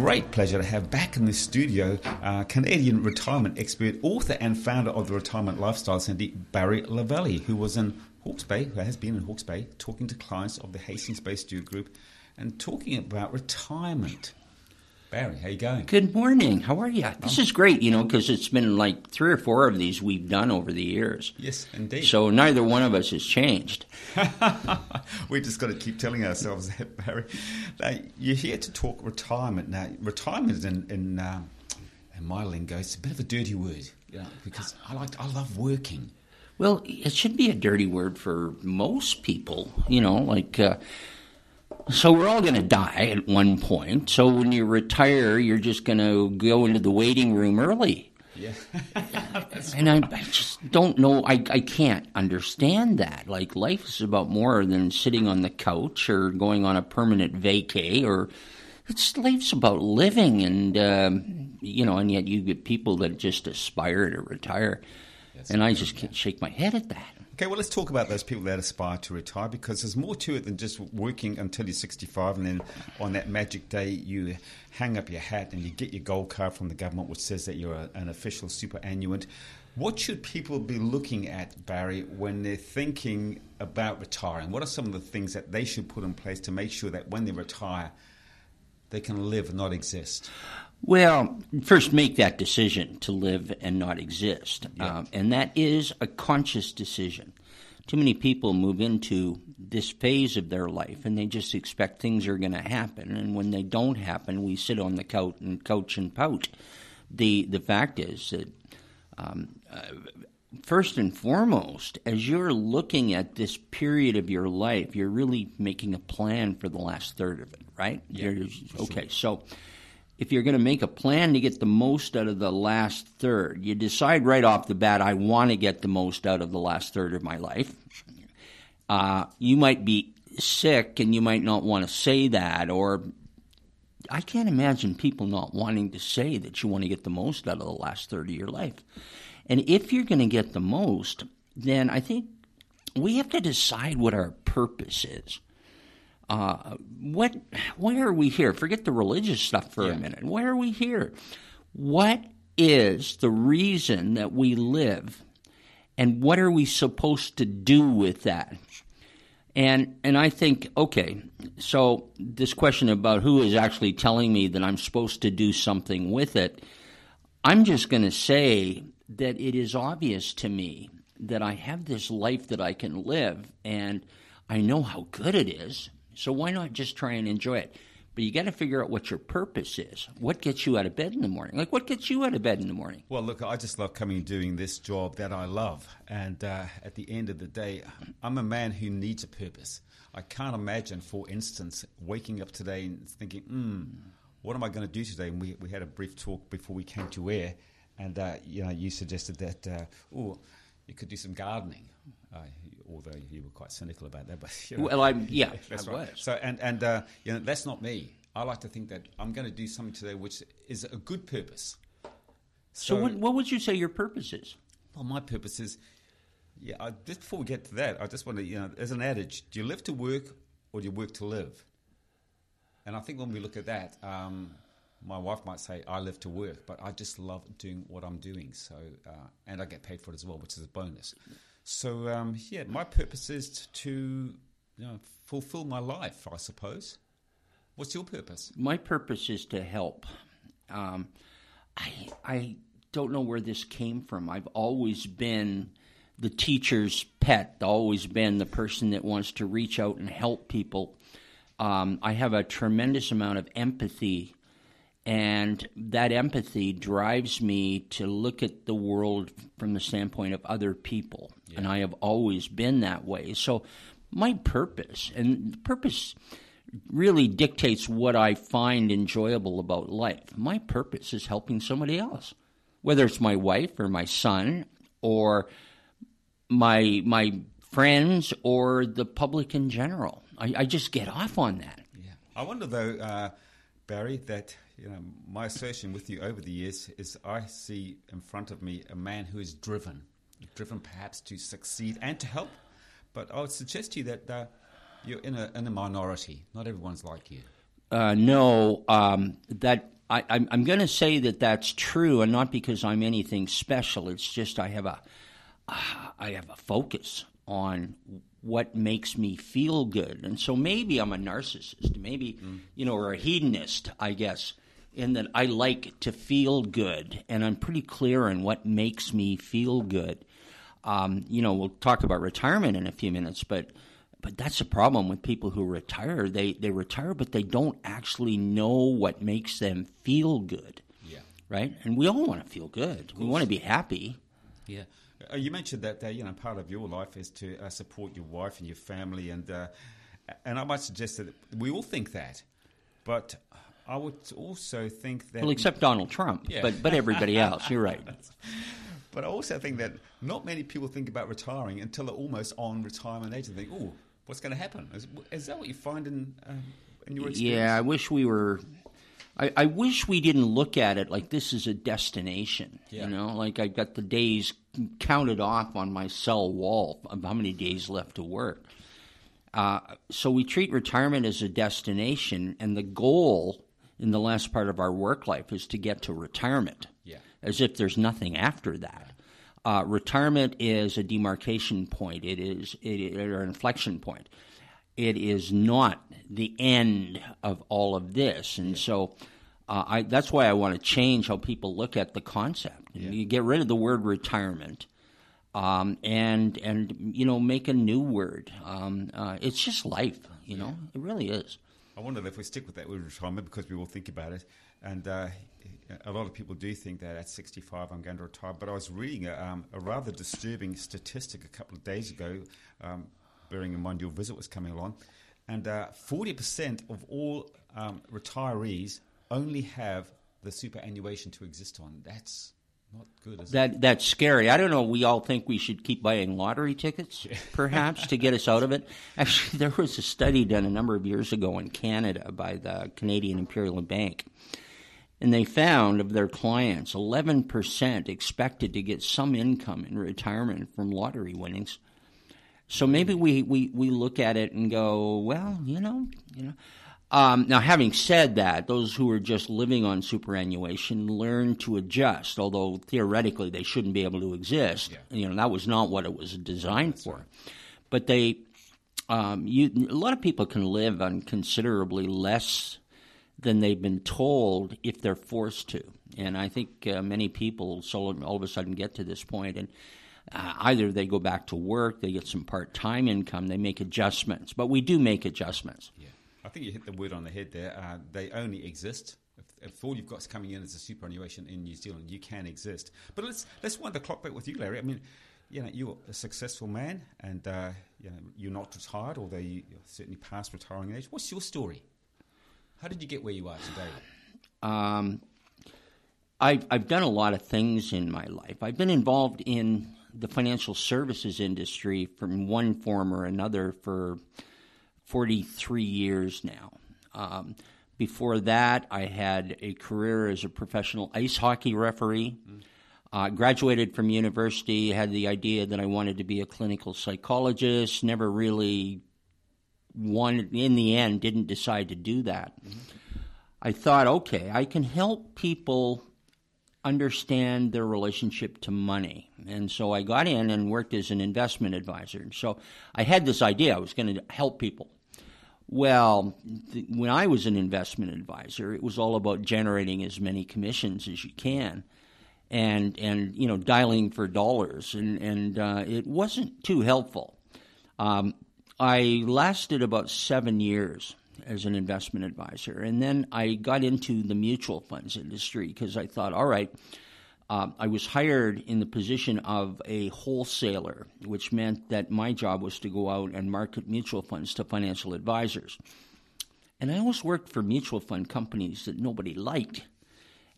Great pleasure to have back in the studio uh, Canadian retirement expert, author, and founder of the Retirement Lifestyle Centre, Barry LaValley, who was in Hawke's Bay, who has been in Hawke's Bay, talking to clients of the Hastings Bay Stewart Group and talking about retirement. Barry, how you going? Good morning. How are you? This is great, you know, because it's been like three or four of these we've done over the years. Yes, indeed. So neither one of us has changed. We've just got to keep telling ourselves that, Barry. Now, you're here to talk retirement. Now, retirement in in, uh, in my lingo, it's a bit of a dirty word, you know, because I like I love working. Well, it should be a dirty word for most people, you know, like. Uh, so we're all going to die at one point. So when you retire, you're just going to go into the waiting room early. Yeah. and I, I, just don't know. I, I can't understand that. Like life is about more than sitting on the couch or going on a permanent vacay or it's life's about living and um, you know and yet you get people that just aspire to retire That's and i just can't shake my head at that Okay, well, let's talk about those people that aspire to retire because there's more to it than just working until you're 65 and then on that magic day you hang up your hat and you get your gold card from the government which says that you're an official superannuant. What should people be looking at, Barry, when they're thinking about retiring? What are some of the things that they should put in place to make sure that when they retire, they can live not exist? Well, first make that decision to live and not exist. Um, and that is a conscious decision. Too many people move into this phase of their life and they just expect things are going to happen. And when they don't happen, we sit on the couch and couch and pout. The, the fact is that, um, uh, first and foremost, as you're looking at this period of your life, you're really making a plan for the last third of it, right? Yeah, okay, so if you're going to make a plan to get the most out of the last third, you decide right off the bat, I want to get the most out of the last third of my life. Uh, you might be sick and you might not want to say that, or I can't imagine people not wanting to say that you want to get the most out of the last third of your life. And if you're going to get the most, then I think we have to decide what our purpose is. Uh, what? Why are we here? Forget the religious stuff for yeah. a minute. Why are we here? What is the reason that we live, and what are we supposed to do with that? And and I think okay, so this question about who is actually telling me that I'm supposed to do something with it, I'm just going to say that it is obvious to me that I have this life that I can live, and I know how good it is so why not just try and enjoy it? But you got to figure out what your purpose is. What gets you out of bed in the morning? Like, what gets you out of bed in the morning? Well, look, I just love coming and doing this job that I love. And uh, at the end of the day, I'm a man who needs a purpose. I can't imagine, for instance, waking up today and thinking, hmm, what am I going to do today? And we, we had a brief talk before we came to air. And, uh, you know, you suggested that, uh, oh, you could do some gardening. Uh, although you were quite cynical about that. But you know, well, I'm yeah, that's I right. Was. So and and uh, you know that's not me. I like to think that I'm going to do something today which is a good purpose. So, so what, what would you say your purpose is? Well, my purpose is, yeah. I, just before we get to that, I just want to, you know, as an adage, do you live to work or do you work to live? And I think when we look at that, um, my wife might say I live to work, but I just love doing what I'm doing. So, uh, and I get paid for it as well, which is a bonus. So um, yeah, my purpose is to you know, fulfill my life, I suppose. What's your purpose? My purpose is to help. Um, I I don't know where this came from. I've always been the teacher's pet. Always been the person that wants to reach out and help people. Um, I have a tremendous amount of empathy, and that empathy drives me to look at the world from the standpoint of other people. Yeah. And I have always been that way. So, my purpose and purpose really dictates what I find enjoyable about life. My purpose is helping somebody else, whether it's my wife or my son or my my friends or the public in general. I, I just get off on that. Yeah, I wonder though, uh, Barry, that you know my assertion with you over the years is I see in front of me a man who is driven, driven perhaps to succeed and to help. But I would suggest to you that. Uh, you're in a in a minority. Not everyone's like you. Uh, no, um, that I, I'm, I'm going to say that that's true, and not because I'm anything special. It's just I have a uh, I have a focus on what makes me feel good, and so maybe I'm a narcissist, maybe mm. you know, or a hedonist, I guess, in that I like to feel good, and I'm pretty clear on what makes me feel good. Um, you know, we'll talk about retirement in a few minutes, but but that's the problem with people who retire. They they retire, but they don't actually know what makes them feel good. Yeah. Right. And we all want to feel good. We want to be happy. Yeah. Uh, you mentioned that uh, you know part of your life is to uh, support your wife and your family, and uh, and I might suggest that we all think that, but I would also think that well, except Donald Trump, yeah. but but everybody else. You're right. but I also think that not many people think about retiring until they're almost on retirement age and think, oh, what's going to happen? Is, is, that what you find in, um, in your experience? Yeah, I wish we were. I, I, wish we didn't look at it like this is a destination. Yeah. You know, like I've got the days counted off on my cell wall of how many days left to work. Uh, so we treat retirement as a destination, and the goal in the last part of our work life is to get to retirement. Yeah. As if there's nothing after that. Uh, retirement is a demarcation point. It is it, or an inflection point. It is not the end of all of this, and so uh, I, that's why I want to change how people look at the concept. Yeah. You get rid of the word retirement, um, and and you know make a new word. Um, uh, it's just life, you know. It really is. I wonder if we stick with that word retirement because we all think about it. And uh, a lot of people do think that at 65 I'm going to retire. But I was reading a, um, a rather disturbing statistic a couple of days ago, um, bearing in mind your visit was coming along. And uh, 40% of all um, retirees only have the superannuation to exist on. That's not good. that it? that's scary. I don't know. We all think we should keep buying lottery tickets, perhaps, to get us out of it. Actually, there was a study done a number of years ago in Canada by the Canadian Imperial Bank, and they found of their clients, eleven percent expected to get some income in retirement from lottery winnings. So maybe we, we, we look at it and go, well, you know, you know. Um, now, having said that, those who are just living on superannuation learn to adjust, although theoretically they shouldn't be able to exist. Yeah. You know, that was not what it was designed That's for. Right. But they, um, you, a lot of people can live on considerably less than they've been told if they're forced to. And I think uh, many people so all of a sudden get to this point and uh, either they go back to work, they get some part time income, they make adjustments. But we do make adjustments. Yeah. I think you hit the word on the head there. Uh, they only exist. If, if, all you've got is coming in as a superannuation in New Zealand, you can exist. But let's let's wind the clock back with you, Larry. I mean, you know, you're a successful man, and uh, you know, you're not retired, although you're certainly past retiring age. What's your story? How did you get where you are today? Um, I've I've done a lot of things in my life. I've been involved in the financial services industry from one form or another for 43 years now. Um, before that, I had a career as a professional ice hockey referee. Mm. Uh, graduated from university, had the idea that I wanted to be a clinical psychologist. Never really wanted, in the end, didn't decide to do that. Mm-hmm. I thought, okay, I can help people understand their relationship to money. And so I got in and worked as an investment advisor. And So I had this idea I was going to help people. Well, th- when I was an investment advisor, it was all about generating as many commissions as you can, and and you know dialing for dollars, and and uh, it wasn't too helpful. Um, I lasted about seven years as an investment advisor, and then I got into the mutual funds industry because I thought, all right. Uh, I was hired in the position of a wholesaler, which meant that my job was to go out and market mutual funds to financial advisors. And I always worked for mutual fund companies that nobody liked.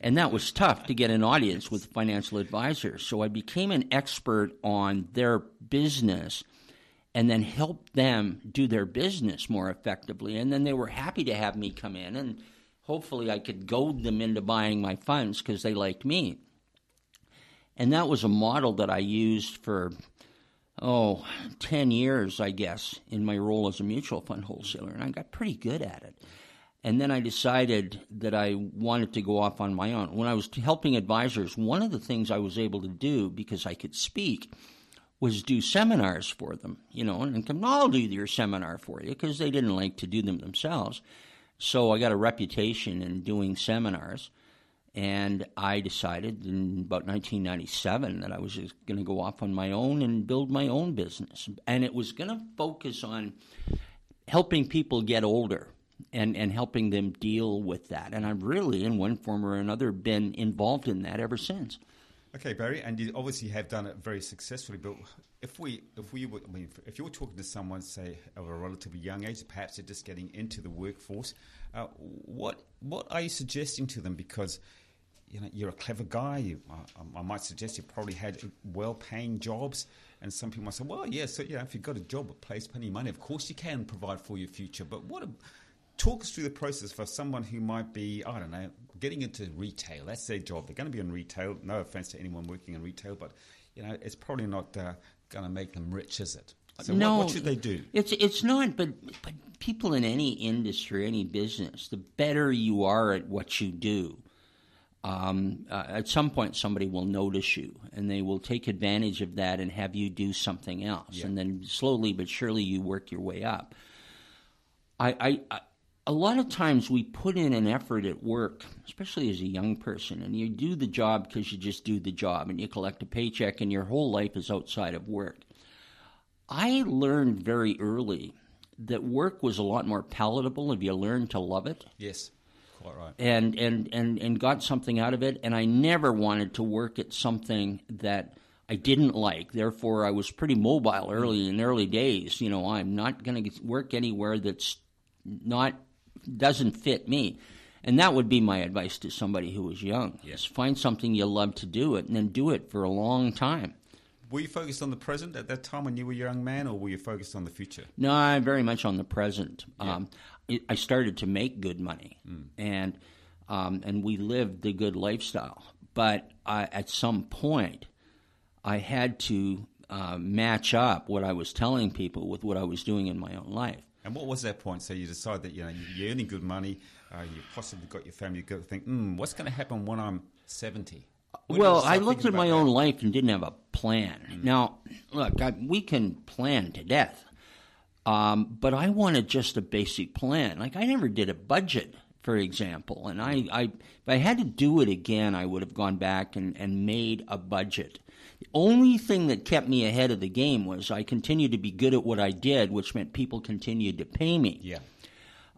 And that was tough to get an audience with financial advisors. So I became an expert on their business and then helped them do their business more effectively. And then they were happy to have me come in and hopefully I could goad them into buying my funds because they liked me. And that was a model that I used for, oh, 10 years, I guess, in my role as a mutual fund wholesaler. And I got pretty good at it. And then I decided that I wanted to go off on my own. When I was helping advisors, one of the things I was able to do because I could speak was do seminars for them, you know, and come, I'll do your seminar for you because they didn't like to do them themselves. So I got a reputation in doing seminars. And I decided in about 1997 that I was just going to go off on my own and build my own business. And it was going to focus on helping people get older and, and helping them deal with that. And I've really, in one form or another, been involved in that ever since. Okay, Barry, and you obviously have done it very successfully. But if we, if we, were, I mean, if you were talking to someone, say, of a relatively young age, perhaps they're just getting into the workforce, uh, what what are you suggesting to them? Because you know, you're a clever guy. You, I, I, might suggest you probably had well-paying jobs, and some people might say, "Well, yeah, so yeah, if you've got a job that pays plenty of money, of course you can provide for your future." But what? A, talk us through the process for someone who might be, I don't know, getting into retail. That's their job. They're going to be in retail. No offense to anyone working in retail, but you know, it's probably not uh, going to make them rich, is it? So no, what, what should they do? It's it's not, but but people in any industry, any business, the better you are at what you do, um, uh, at some point somebody will notice you and they will take advantage of that and have you do something else. Yeah. and then slowly but surely you work your way up. I, I, I, a lot of times we put in an effort at work especially as a young person and you do the job because you just do the job and you collect a paycheck and your whole life is outside of work. I learned very early that work was a lot more palatable if you learned to love it. Yes Quite right. And, and, and, and got something out of it. And I never wanted to work at something that I didn't like. Therefore, I was pretty mobile early in early days. You know, I'm not going to work anywhere that's not doesn't fit me. And that would be my advice to somebody who was young. Yes. Find something you love to do it and then do it for a long time. Were you focused on the present at that time when you were a young man, or were you focused on the future? No, I'm very much on the present. Yeah. Um, I started to make good money, mm. and um, and we lived the good lifestyle. But I, at some point, I had to uh, match up what I was telling people with what I was doing in my own life. And what was that point? So you decided that you know you're earning good money, uh, you possibly got your family. You to think, mm, what's going to happen when I'm seventy? When well, I looked at my that? own life and didn't have a plan. Mm. Now, look, I, we can plan to death. Um, but I wanted just a basic plan. Like I never did a budget, for example, and I, I if I had to do it again, I would have gone back and, and made a budget. The only thing that kept me ahead of the game was I continued to be good at what I did, which meant people continued to pay me. Yeah.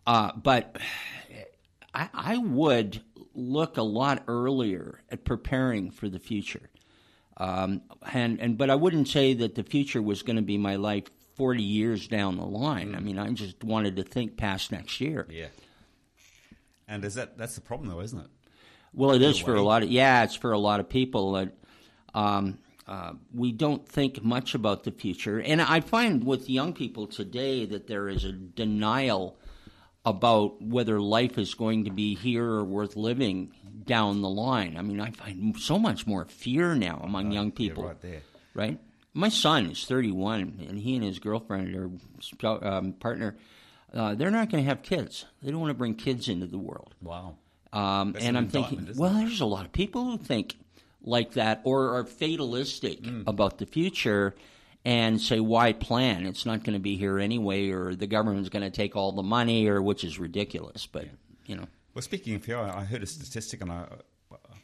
Uh, but I, I would look a lot earlier at preparing for the future. Um, and, and but I wouldn't say that the future was going to be my life 40 years down the line. Mm. I mean, I just wanted to think past next year. Yeah. And is that that's the problem though, isn't it? Well, it is for a lot of yeah, it's for a lot of people that um, uh, we don't think much about the future, and I find with young people today that there is a denial about whether life is going to be here or worth living down the line. I mean, I find so much more fear now among young people. right there. Right? My son is 31, and he and his girlfriend or um, partner, uh, they're not going to have kids. They don't want to bring kids into the world. Wow. Um, and I'm thinking, well, it? there's a lot of people who think like that or are fatalistic mm. about the future. and say why plan? It's not going to be here anyway, or the government's going to take all the money, or which is ridiculous. But you know, Well, speaking of here, I heard a statistic, and I,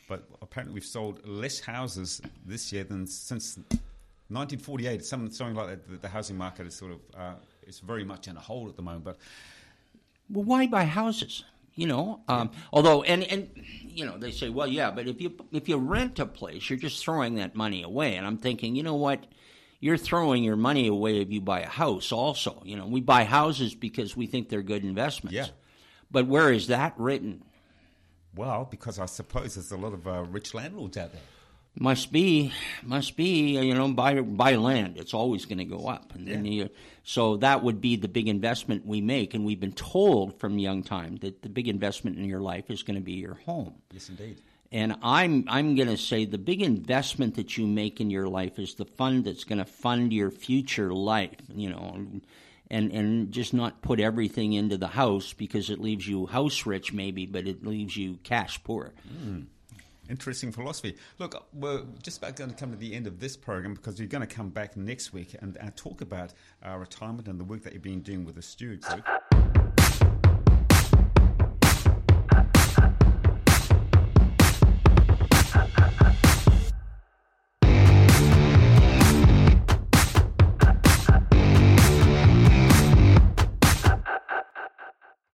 but apparently we've sold less houses this year than since 1948. Something, something like that. The, the housing market is sort of uh, it's very much in a hole at the moment. But well, why buy houses? You know, um, although and and you know they say, well, yeah, but if you if you rent a place, you're just throwing that money away. And I'm thinking, you know what? You're throwing your money away if you buy a house. Also, you know, we buy houses because we think they're good investments. Yeah. But where is that written? well, because I suppose there's a lot of uh, rich landlords out there. Must be, must be. You know, buy buy land. It's always going to go up, and then Yeah. you, so that would be the big investment we make. And we've been told from young time that the big investment in your life is going to be your home. Yes, indeed. And I'm I'm going to say the big investment that you make in your life is the fund that's going to fund your future life. You know, and and just not put everything into the house because it leaves you house rich maybe, but it leaves you cash poor. Hmm. Interesting philosophy. Look, we're just about going to come to the end of this program because you're going to come back next week and uh, talk about uh, retirement and the work that you've been doing with the Stewart Group.